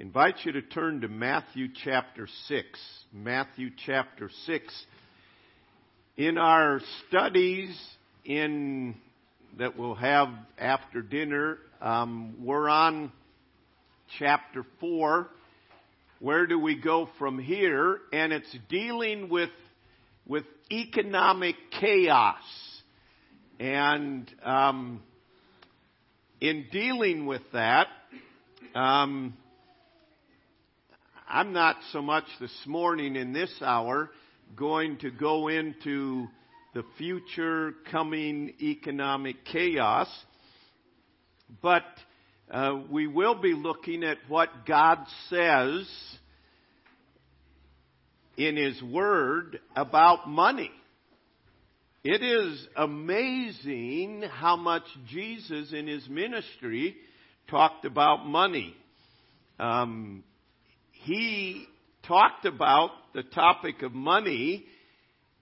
invite you to turn to Matthew chapter 6. Matthew chapter 6. In our studies in that we'll have after dinner, um, we're on chapter 4. Where do we go from here? And it's dealing with, with economic chaos. And um, in dealing with that, um, I'm not so much this morning in this hour going to go into the future coming economic chaos, but uh, we will be looking at what God says in His Word about money. It is amazing how much Jesus in His ministry talked about money. Um, he talked about the topic of money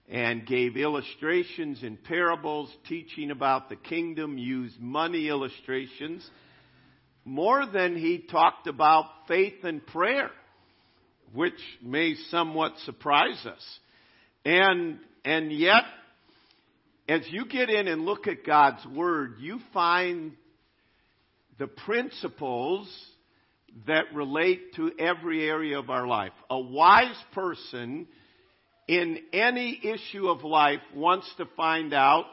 and gave illustrations and parables teaching about the kingdom, used money illustrations more than he talked about faith and prayer, which may somewhat surprise us. And, and yet, as you get in and look at God's Word, you find the principles that relate to every area of our life. A wise person in any issue of life wants to find out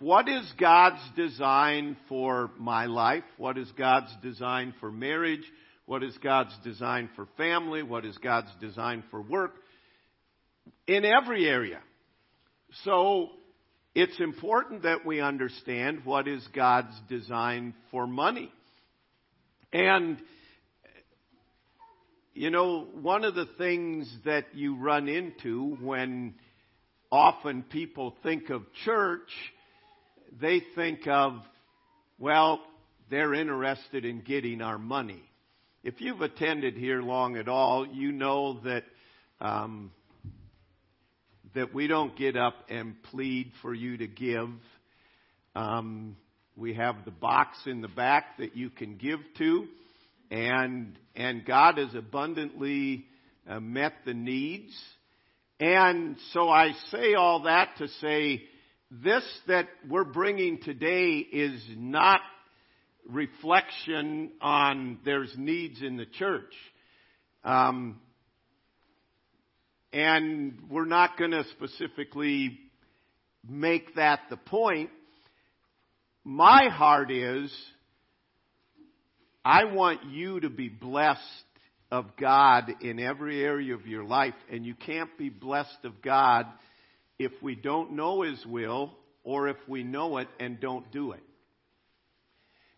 what is God's design for my life? What is God's design for marriage? What is God's design for family? What is God's design for work? In every area. So, it's important that we understand what is God's design for money. And you know, one of the things that you run into when often people think of church, they think of, well, they're interested in getting our money. If you've attended here long at all, you know that um, that we don't get up and plead for you to give. Um, we have the box in the back that you can give to and and God has abundantly uh, met the needs. And so I say all that to say this that we're bringing today is not reflection on there's needs in the church. Um, and we're not going to specifically make that the point. My heart is I want you to be blessed of God in every area of your life, and you can't be blessed of God if we don't know His will or if we know it and don't do it.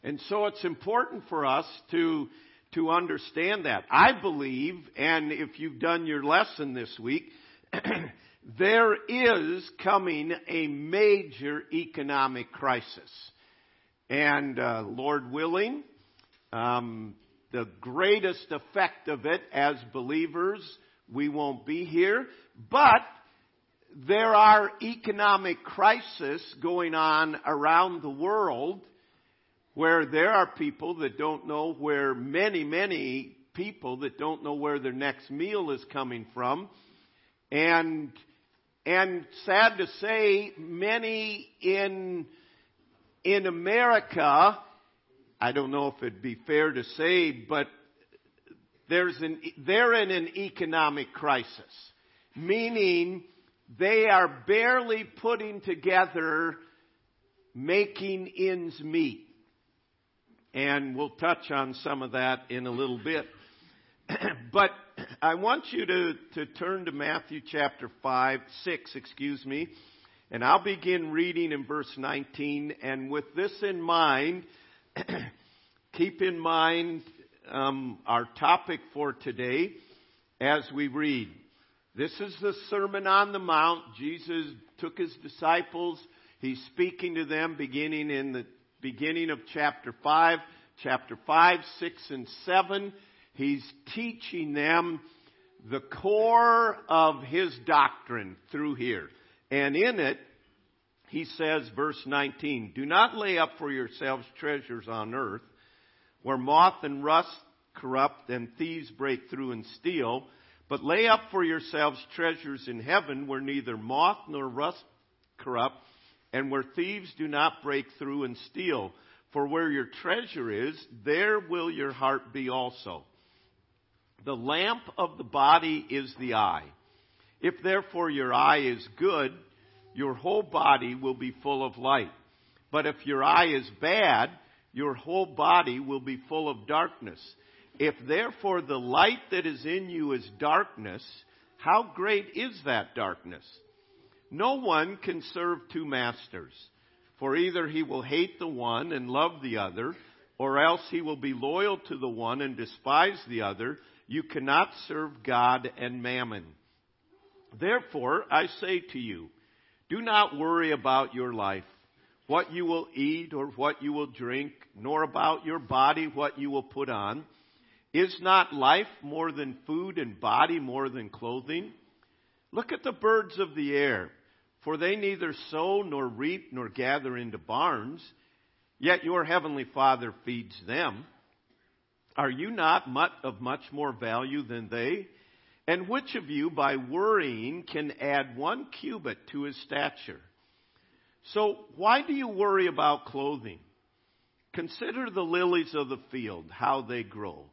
And so it's important for us to, to understand that. I believe, and if you've done your lesson this week, there is coming a major economic crisis. And uh, Lord willing, um, the greatest effect of it as believers, we won't be here, but there are economic crises going on around the world where there are people that don't know where many, many people that don't know where their next meal is coming from. And, and sad to say, many in, in America I don't know if it'd be fair to say, but there's an, they're in an economic crisis, meaning they are barely putting together making ends meet. And we'll touch on some of that in a little bit. but I want you to, to turn to Matthew chapter 5, 6, excuse me, and I'll begin reading in verse 19. And with this in mind, keep in mind um, our topic for today as we read. This is the Sermon on the Mount. Jesus took his disciples. He's speaking to them beginning in the beginning of chapter 5, chapter 5, 6, and 7. He's teaching them the core of his doctrine through here. And in it, he says, verse 19, Do not lay up for yourselves treasures on earth, where moth and rust corrupt and thieves break through and steal. But lay up for yourselves treasures in heaven where neither moth nor rust corrupt and where thieves do not break through and steal. For where your treasure is, there will your heart be also. The lamp of the body is the eye. If therefore your eye is good, your whole body will be full of light. But if your eye is bad, your whole body will be full of darkness. If therefore the light that is in you is darkness, how great is that darkness? No one can serve two masters, for either he will hate the one and love the other, or else he will be loyal to the one and despise the other. You cannot serve God and mammon. Therefore, I say to you, do not worry about your life, what you will eat or what you will drink, nor about your body, what you will put on. Is not life more than food and body more than clothing? Look at the birds of the air, for they neither sow nor reap nor gather into barns, yet your heavenly Father feeds them. Are you not of much more value than they? And which of you, by worrying, can add one cubit to his stature? So, why do you worry about clothing? Consider the lilies of the field, how they grow.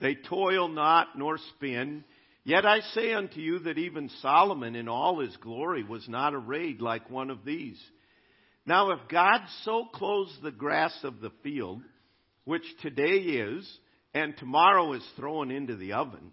They toil not nor spin. Yet I say unto you that even Solomon in all his glory was not arrayed like one of these. Now, if God so clothes the grass of the field, which today is, and tomorrow is thrown into the oven,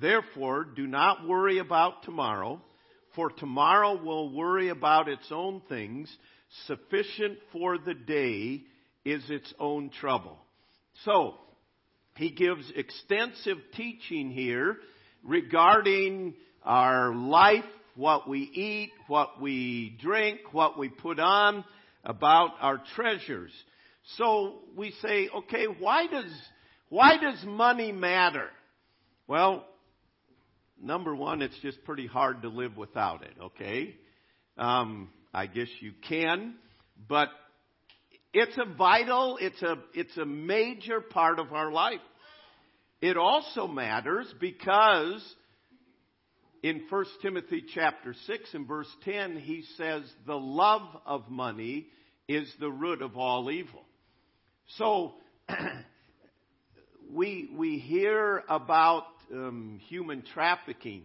Therefore, do not worry about tomorrow, for tomorrow will worry about its own things. Sufficient for the day is its own trouble. So, he gives extensive teaching here regarding our life, what we eat, what we drink, what we put on, about our treasures. So we say, okay, why does, why does money matter? Well, number one, it's just pretty hard to live without it, okay? Um, I guess you can, but it's a vital, it's a, it's a major part of our life. It also matters because in 1 Timothy chapter 6 and verse 10, he says, the love of money is the root of all evil. So, we, we hear about um, human trafficking,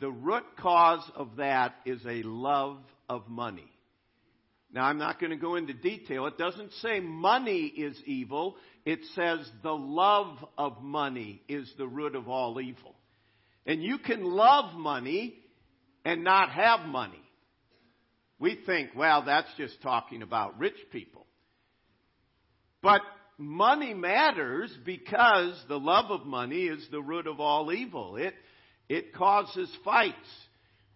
the root cause of that is a love of money. Now, I'm not going to go into detail. It doesn't say money is evil. It says the love of money is the root of all evil. And you can love money and not have money. We think, well, that's just talking about rich people. But money matters because the love of money is the root of all evil. It, it causes fights.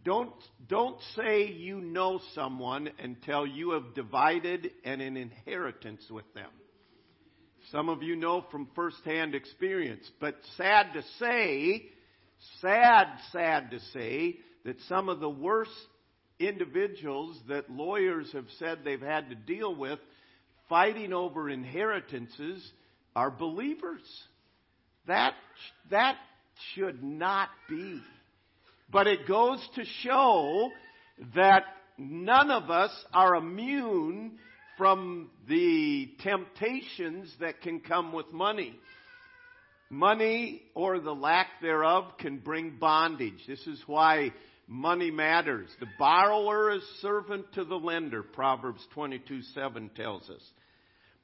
Don't, don't say you know someone until you have divided an inheritance with them. Some of you know from firsthand experience, but sad to say, sad, sad to say, that some of the worst individuals that lawyers have said they've had to deal with fighting over inheritances are believers. That, that should not be. But it goes to show that none of us are immune from the temptations that can come with money. Money or the lack thereof can bring bondage. This is why money matters. The borrower is servant to the lender, Proverbs 22 7 tells us.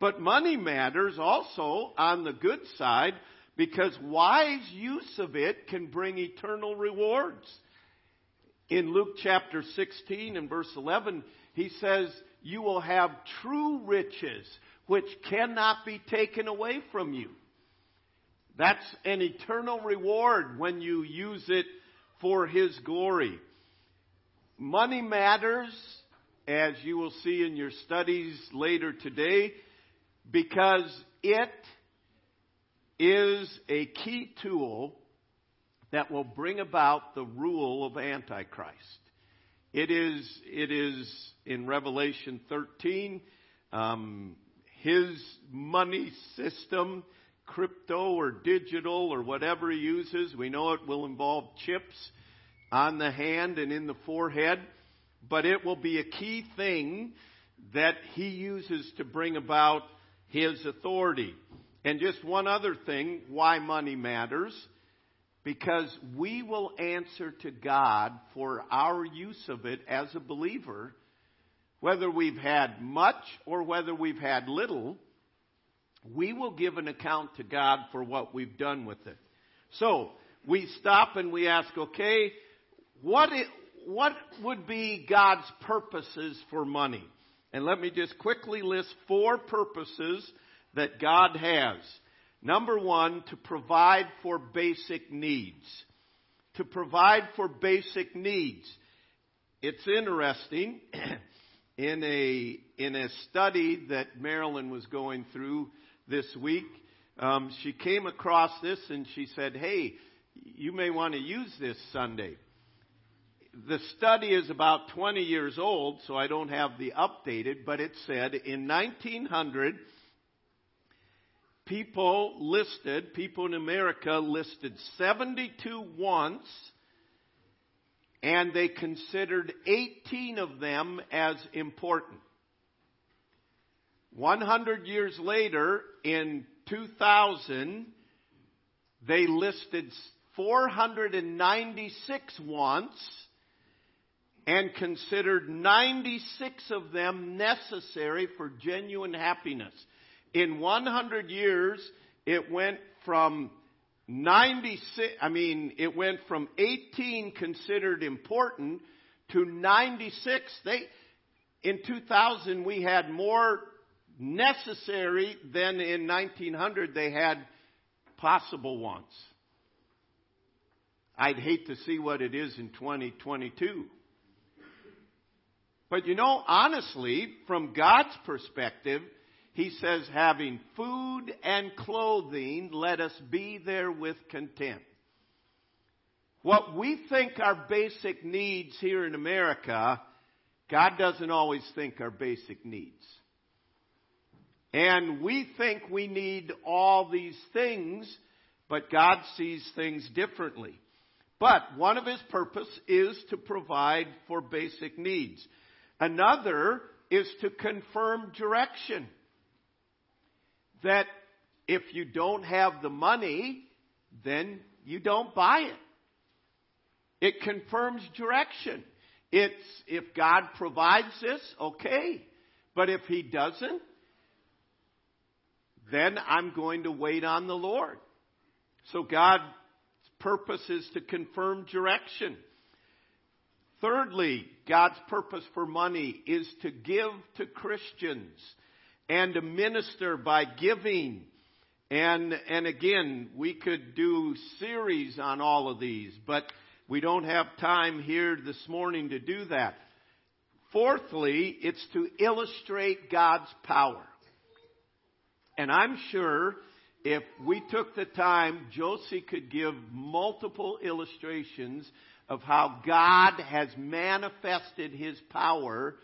But money matters also on the good side because wise use of it can bring eternal rewards. In Luke chapter 16 and verse 11, he says, You will have true riches which cannot be taken away from you. That's an eternal reward when you use it for His glory. Money matters, as you will see in your studies later today, because it is a key tool that will bring about the rule of Antichrist. It is, it is in Revelation 13, um, his money system, crypto or digital or whatever he uses. We know it will involve chips on the hand and in the forehead, but it will be a key thing that he uses to bring about his authority. And just one other thing why money matters. Because we will answer to God for our use of it as a believer, whether we've had much or whether we've had little, we will give an account to God for what we've done with it. So, we stop and we ask, okay, what, it, what would be God's purposes for money? And let me just quickly list four purposes that God has. Number one, to provide for basic needs. To provide for basic needs. It's interesting. in a, in a study that Marilyn was going through this week, um, she came across this and she said, Hey, you may want to use this Sunday. The study is about 20 years old, so I don't have the updated, but it said in 1900, people listed, people in America listed 72 wants, and they considered 18 of them as important. 100 years later, in 2000, they listed 496 wants and considered 96 of them necessary for genuine happiness. In 100 years, it went from 96, I mean, it went from 18 considered important to 96. They, in 2000, we had more necessary than in 1900 they had possible wants. I'd hate to see what it is in 2022. But you know, honestly, from God's perspective, he says, having food and clothing, let us be there with content. What we think are basic needs here in America, God doesn't always think are basic needs. And we think we need all these things, but God sees things differently. But one of his purpose is to provide for basic needs. Another is to confirm direction that if you don't have the money, then you don't buy it. It confirms direction. It's, if God provides this, okay. But if He doesn't, then I'm going to wait on the Lord. So God's purpose is to confirm direction. Thirdly, God's purpose for money is to give to Christians and to minister by giving. And, and again, we could do series on all of these, but we don't have time here this morning to do that. Fourthly, it's to illustrate God's power. And I'm sure if we took the time, Josie could give multiple illustrations of how God has manifested His power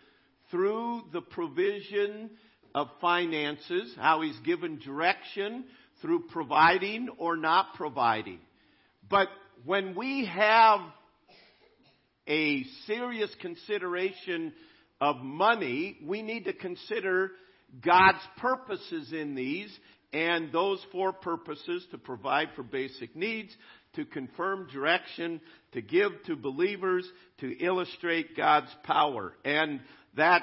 through the provision of finances, how he's given direction through providing or not providing. But when we have a serious consideration of money, we need to consider God's purposes in these and those four purposes to provide for basic needs, to confirm direction, to give to believers, to illustrate God's power. And that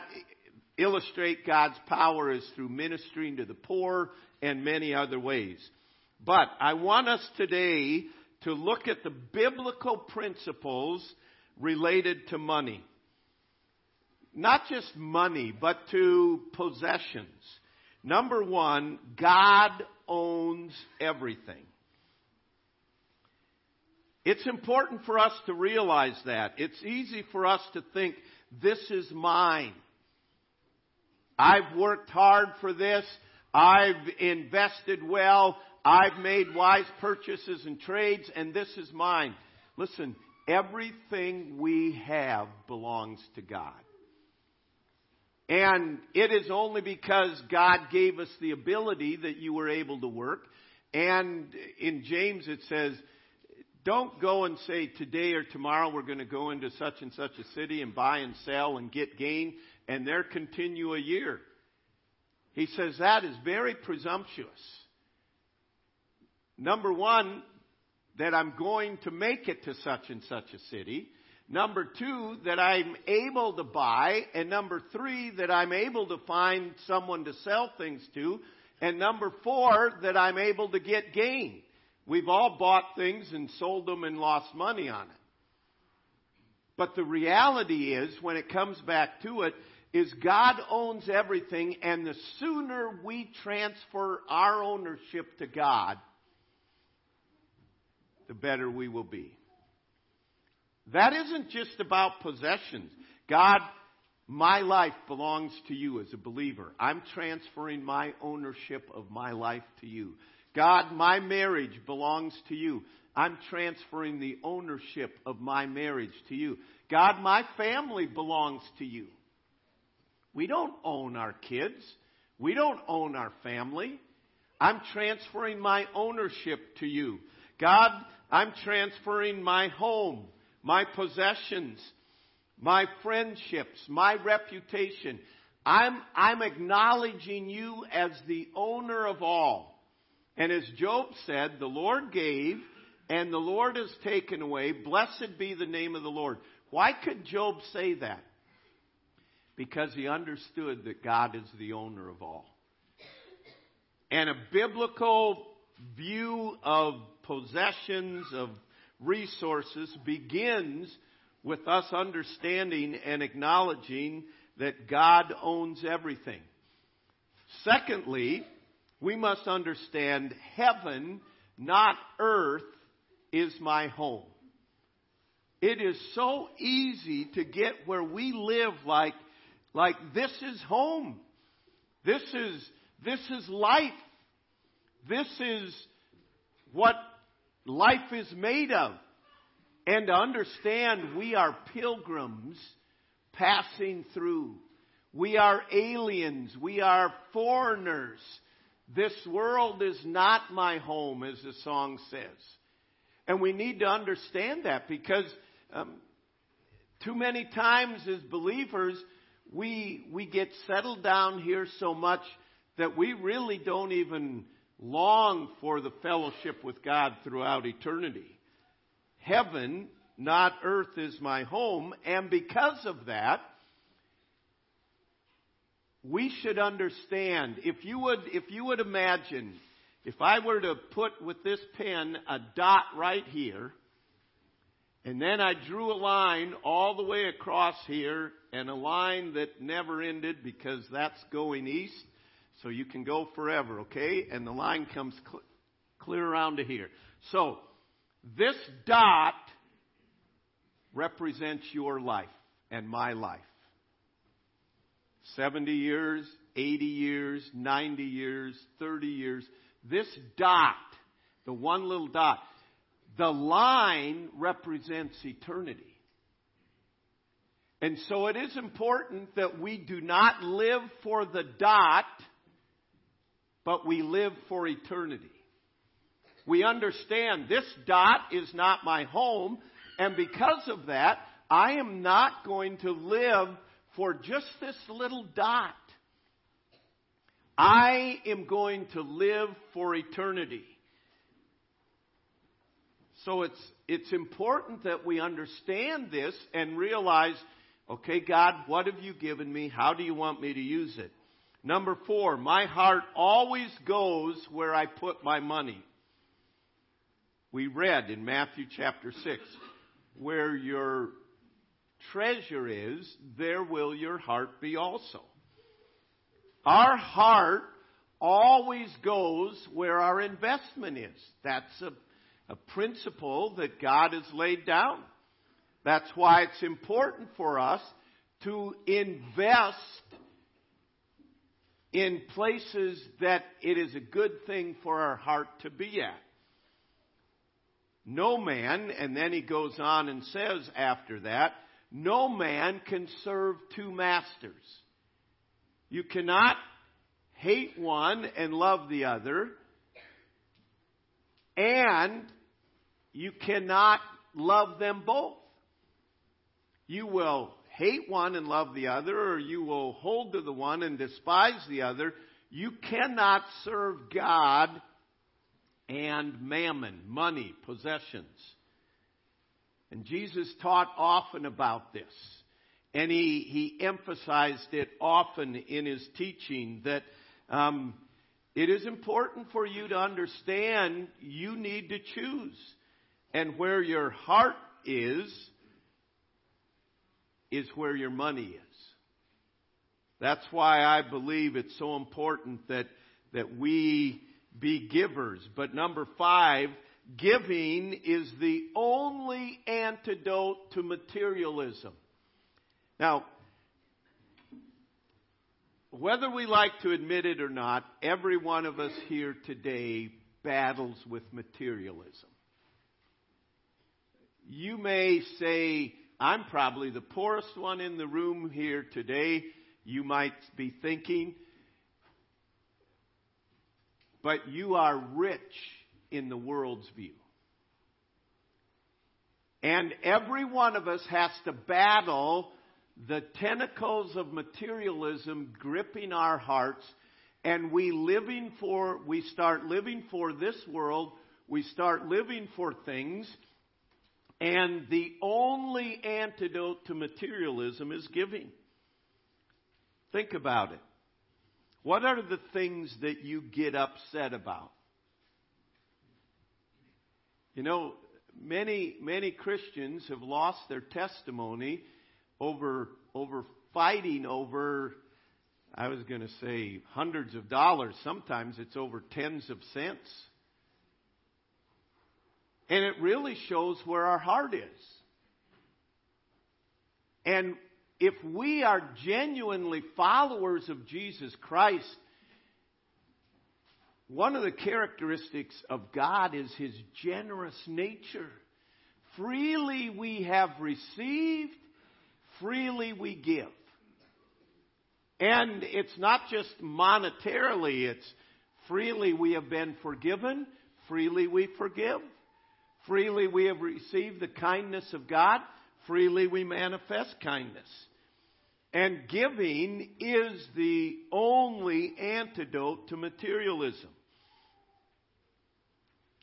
illustrate God's power is through ministering to the poor and many other ways. But I want us today to look at the biblical principles related to money. Not just money, but to possessions. Number one, God owns everything. It's important for us to realize that. It's easy for us to think, this is mine. I've worked hard for this. I've invested well. I've made wise purchases and trades, and this is mine. Listen, everything we have belongs to God. And it is only because God gave us the ability that you were able to work. And in James it says, don't go and say today or tomorrow we're going to go into such and such a city and buy and sell and get gain and there continue a year. He says that is very presumptuous. Number one, that I'm going to make it to such and such a city. Number two, that I'm able to buy. And number three, that I'm able to find someone to sell things to. And number four, that I'm able to get gain. We've all bought things and sold them and lost money on it. But the reality is, when it comes back to it, is God owns everything, and the sooner we transfer our ownership to God, the better we will be. That isn't just about possessions. God, my life belongs to you as a believer. I'm transferring my ownership of my life to you. God, my marriage belongs to you. I'm transferring the ownership of my marriage to you. God, my family belongs to you. We don't own our kids. We don't own our family. I'm transferring my ownership to you. God, I'm transferring my home, my possessions, my friendships, my reputation. I'm, I'm acknowledging you as the owner of all. And as Job said, the Lord gave and the Lord has taken away. Blessed be the name of the Lord. Why could Job say that? Because he understood that God is the owner of all. And a biblical view of possessions, of resources, begins with us understanding and acknowledging that God owns everything. Secondly, we must understand heaven, not earth, is my home. It is so easy to get where we live like, like this is home. This is, this is life. This is what life is made of. And to understand we are pilgrims passing through. We are aliens. We are foreigners. This world is not my home, as the song says. And we need to understand that because um, too many times as believers, we, we get settled down here so much that we really don't even long for the fellowship with God throughout eternity. Heaven, not earth, is my home, and because of that, we should understand, if you would, if you would imagine, if I were to put with this pen a dot right here, and then I drew a line all the way across here, and a line that never ended because that's going east, so you can go forever, okay? And the line comes cl- clear around to here. So, this dot represents your life and my life. 70 years, 80 years, 90 years, 30 years. This dot, the one little dot, the line represents eternity. And so it is important that we do not live for the dot, but we live for eternity. We understand this dot is not my home, and because of that, I am not going to live for just this little dot. I am going to live for eternity. So it's, it's important that we understand this and realize, okay, God, what have you given me? How do you want me to use it? Number four, my heart always goes where I put my money. We read in Matthew chapter 6, where your treasure is, there will your heart be also. Our heart always goes where our investment is. That's a, a principle that God has laid down. That's why it's important for us to invest in places that it is a good thing for our heart to be at. No man, and then he goes on and says after that, no man can serve two masters. You cannot hate one and love the other, and you cannot love them both. You will hate one and love the other, or you will hold to the one and despise the other. You cannot serve God and mammon, money, possessions. And Jesus taught often about this. And he, he emphasized it often in his teaching that um, it is important for you to understand you need to choose. And where your heart is, is where your money is. That's why I believe it's so important that, that we be givers. But number five, giving is the only antidote to materialism. Now, whether we like to admit it or not, every one of us here today battles with materialism. You may say, I'm probably the poorest one in the room here today. You might be thinking, but you are rich in the world's view. And every one of us has to battle the tentacles of materialism gripping our hearts and we living for we start living for this world we start living for things and the only antidote to materialism is giving think about it what are the things that you get upset about you know many many christians have lost their testimony over over fighting over I was going to say hundreds of dollars. Sometimes it's over tens of cents. And it really shows where our heart is. And if we are genuinely followers of Jesus Christ, one of the characteristics of God is his generous nature. Freely we have received, freely we give. And it's not just monetarily, it's freely we have been forgiven, freely we forgive. Freely we have received the kindness of God, freely we manifest kindness. And giving is the only antidote to materialism.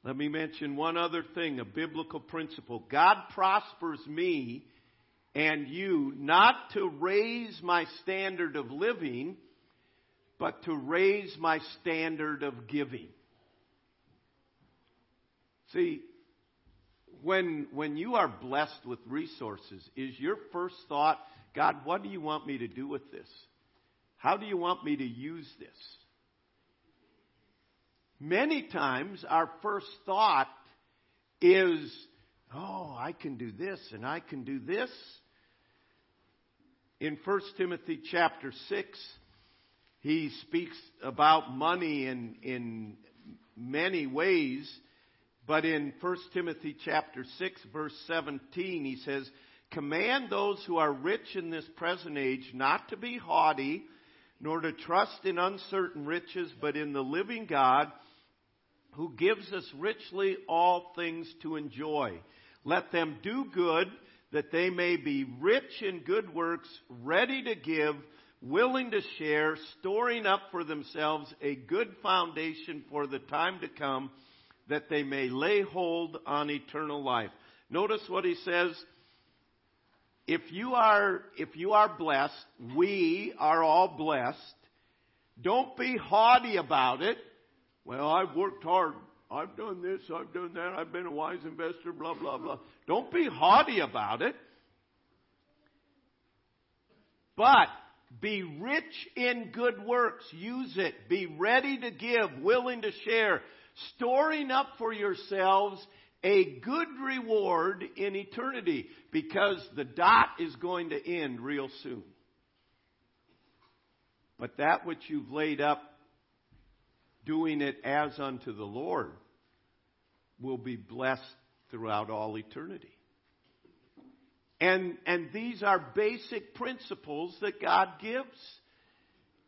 Let me mention one other thing, a biblical principle. God prospers me and you not to raise my standard of living, but to raise my standard of giving. See, when, when you are blessed with resources, is your first thought, God, what do you want me to do with this? How do you want me to use this? Many times our first thought is, oh, I can do this and I can do this in 1 Timothy chapter 6, he speaks about money in, in many ways. But in 1 Timothy chapter 6 verse 17, he says, Command those who are rich in this present age not to be haughty, nor to trust in uncertain riches, but in the living God, who gives us richly all things to enjoy. Let them do good, that they may be rich in good works, ready to give, willing to share, storing up for themselves a good foundation for the time to come, that they may lay hold on eternal life. Notice what he says. If you are, if you are blessed, we are all blessed. Don't be haughty about it. Well, I've worked hard I've done this, I've done that, I've been a wise investor, blah, blah, blah. Don't be haughty about it. But be rich in good works. Use it. Be ready to give, willing to share, storing up for yourselves a good reward in eternity because the dot is going to end real soon. But that which you've laid up, doing it as unto the Lord, will be blessed throughout all eternity. And, and these are basic principles that God gives.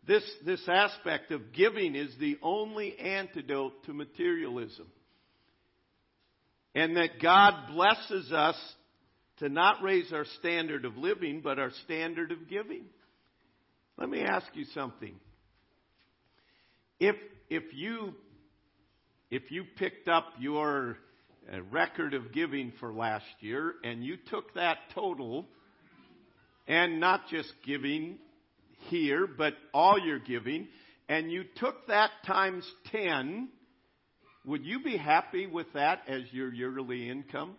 This, this aspect of giving is the only antidote to materialism. And that God blesses us to not raise our standard of living, but our standard of giving. Let me ask you something. If, if you, if you picked up your uh, record of giving for last year and you took that total and not just giving here, but all your giving, and you took that times 10, would you be happy with that as your yearly income?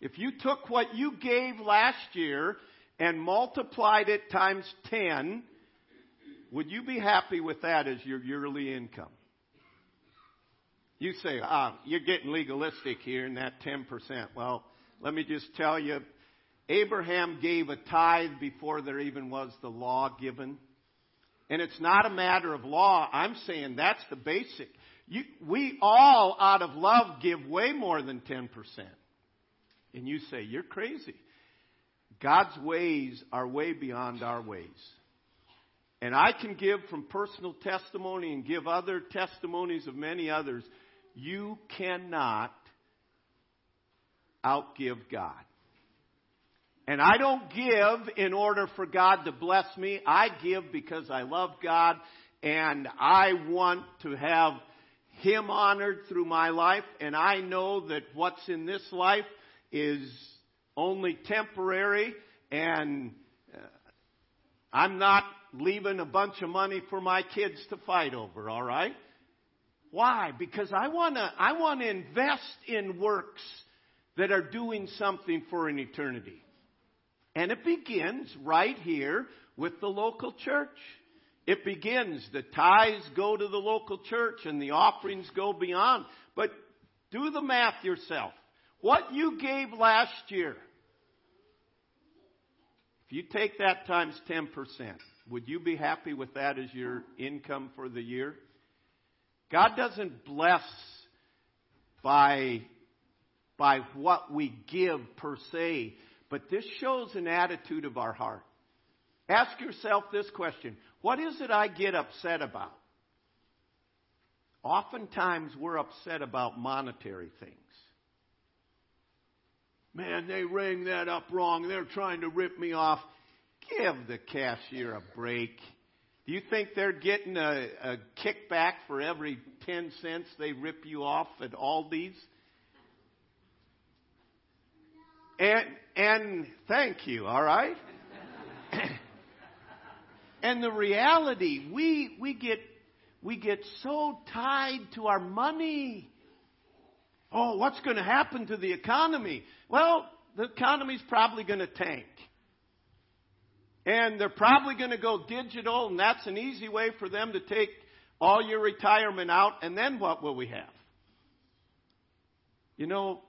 If you took what you gave last year and multiplied it times 10, would you be happy with that as your yearly income? You say, ah, you're getting legalistic here in that 10%. Well, let me just tell you, Abraham gave a tithe before there even was the law given. And it's not a matter of law. I'm saying that's the basic. You, we all, out of love, give way more than 10%. And you say, you're crazy. God's ways are way beyond our ways. And I can give from personal testimony and give other testimonies of many others. You cannot outgive God. And I don't give in order for God to bless me. I give because I love God and I want to have Him honored through my life. And I know that what's in this life is only temporary and uh, I'm not leaving a bunch of money for my kids to fight over, all right? Why? Because I want to I want to invest in works that are doing something for an eternity. And it begins right here with the local church. It begins, the tithes go to the local church and the offerings go beyond. But do the math yourself. What you gave last year, if you take that times 10%, would you be happy with that as your income for the year? God doesn't bless by, by what we give per se, but this shows an attitude of our heart. Ask yourself this question What is it I get upset about? Oftentimes we're upset about monetary things. Man, they rang that up wrong. They're trying to rip me off. Give the cashier a break. Do you think they're getting a, a kickback for every 10 cents they rip you off at Aldi's? And, and thank you, all right? and the reality, we, we get, we get so tied to our money. Oh, what's going to happen to the economy? Well, the economy's probably going to tank. And they're probably going to go digital, and that's an easy way for them to take all your retirement out. And then what will we have? You know,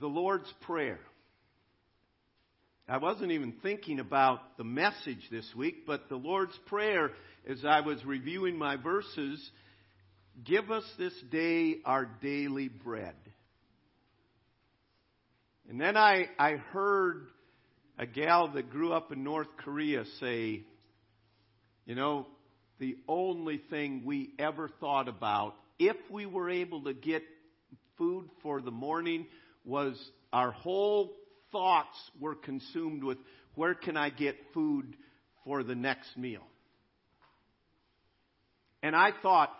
the Lord's Prayer. I wasn't even thinking about the message this week, but the Lord's Prayer, as I was reviewing my verses, give us this day our daily bread. And then I, I heard a gal that grew up in North Korea say, you know, the only thing we ever thought about, if we were able to get food for the morning, was our whole thoughts were consumed with where can I get food for the next meal? And I thought,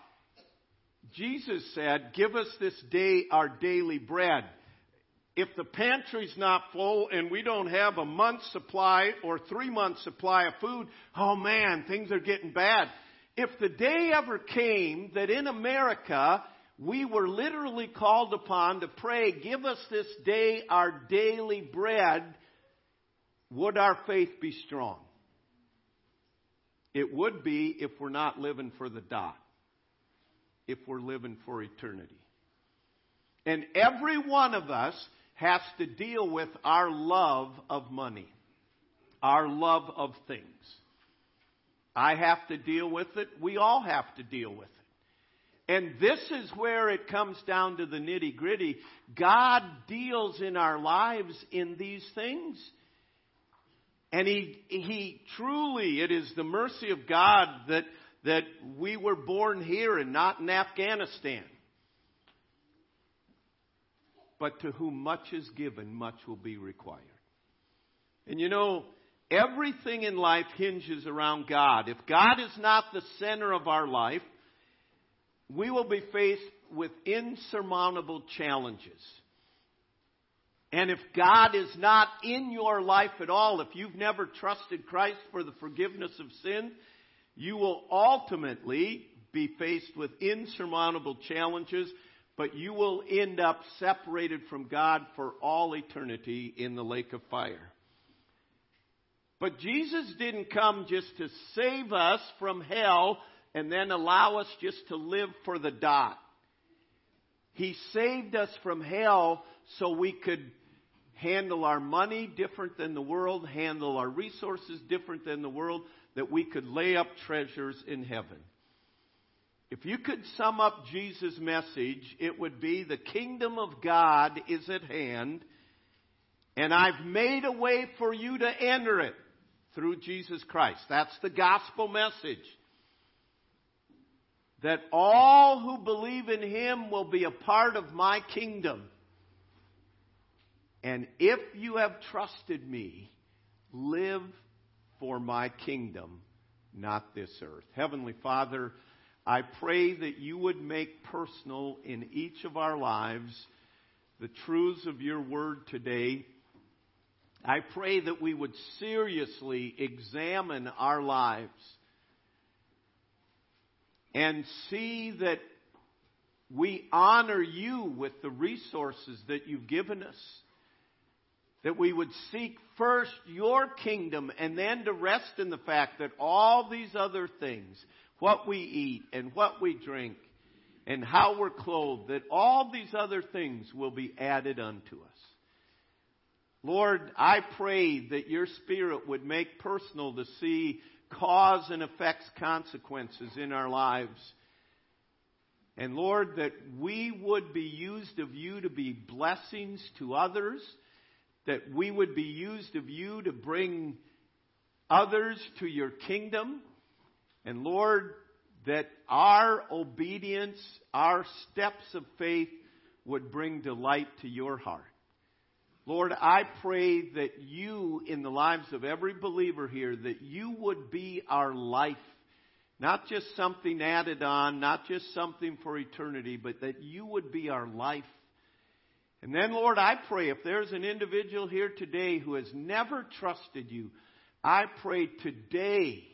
Jesus said, Give us this day our daily bread if the pantry's not full and we don't have a month's supply or three months supply of food, oh man, things are getting bad. If the day ever came that in America we were literally called upon to pray, give us this day our daily bread, would our faith be strong? It would be if we're not living for the dot. if we're living for eternity. And every one of us has to deal with our love of money, our love of things. I have to deal with it. We all have to deal with it. And this is where it comes down to the nitty gritty. God deals in our lives in these things. And he, he truly, it is the mercy of God that, that we were born here and not in Afghanistan. But to whom much is given, much will be required. And you know, everything in life hinges around God. If God is not the center of our life, we will be faced with insurmountable challenges. And if God is not in your life at all, if you've never trusted Christ for the forgiveness of sin, you will ultimately be faced with insurmountable challenges, but you will end up separated from God for all eternity in the lake of fire. But Jesus didn't come just to save us from hell and then allow us just to live for the dot. He saved us from hell so we could handle our money different than the world, handle our resources different than the world, that we could lay up treasures in heaven. If you could sum up Jesus' message, it would be the kingdom of God is at hand, and I've made a way for you to enter it through Jesus Christ. That's the gospel message. That all who believe in Him will be a part of my kingdom. And if you have trusted me, live for my kingdom, not this earth. Heavenly Father, I pray that you would make personal in each of our lives the truths of your word today. I pray that we would seriously examine our lives and see that we honor you with the resources that you've given us that we would seek first your kingdom and then to rest in the fact that all these other things, what we eat and what we drink and how we're clothed, that all these other things will be added unto us. Lord, I pray that your Spirit would make personal to see cause and effects consequences in our lives. And Lord, that we would be used of you to be blessings to others that we would be used of you to bring others to your kingdom. And Lord, that our obedience, our steps of faith would bring delight to your heart. Lord, I pray that you, in the lives of every believer here, that you would be our life. Not just something added on, not just something for eternity, but that you would be our life. And then, Lord, I pray if there's an individual here today who has never trusted you, I pray today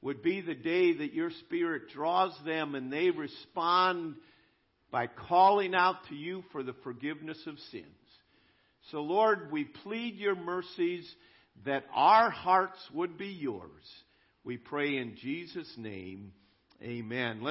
would be the day that your Spirit draws them and they respond by calling out to you for the forgiveness of sins. So, Lord, we plead your mercies that our hearts would be yours. We pray in Jesus' name. Amen. Let's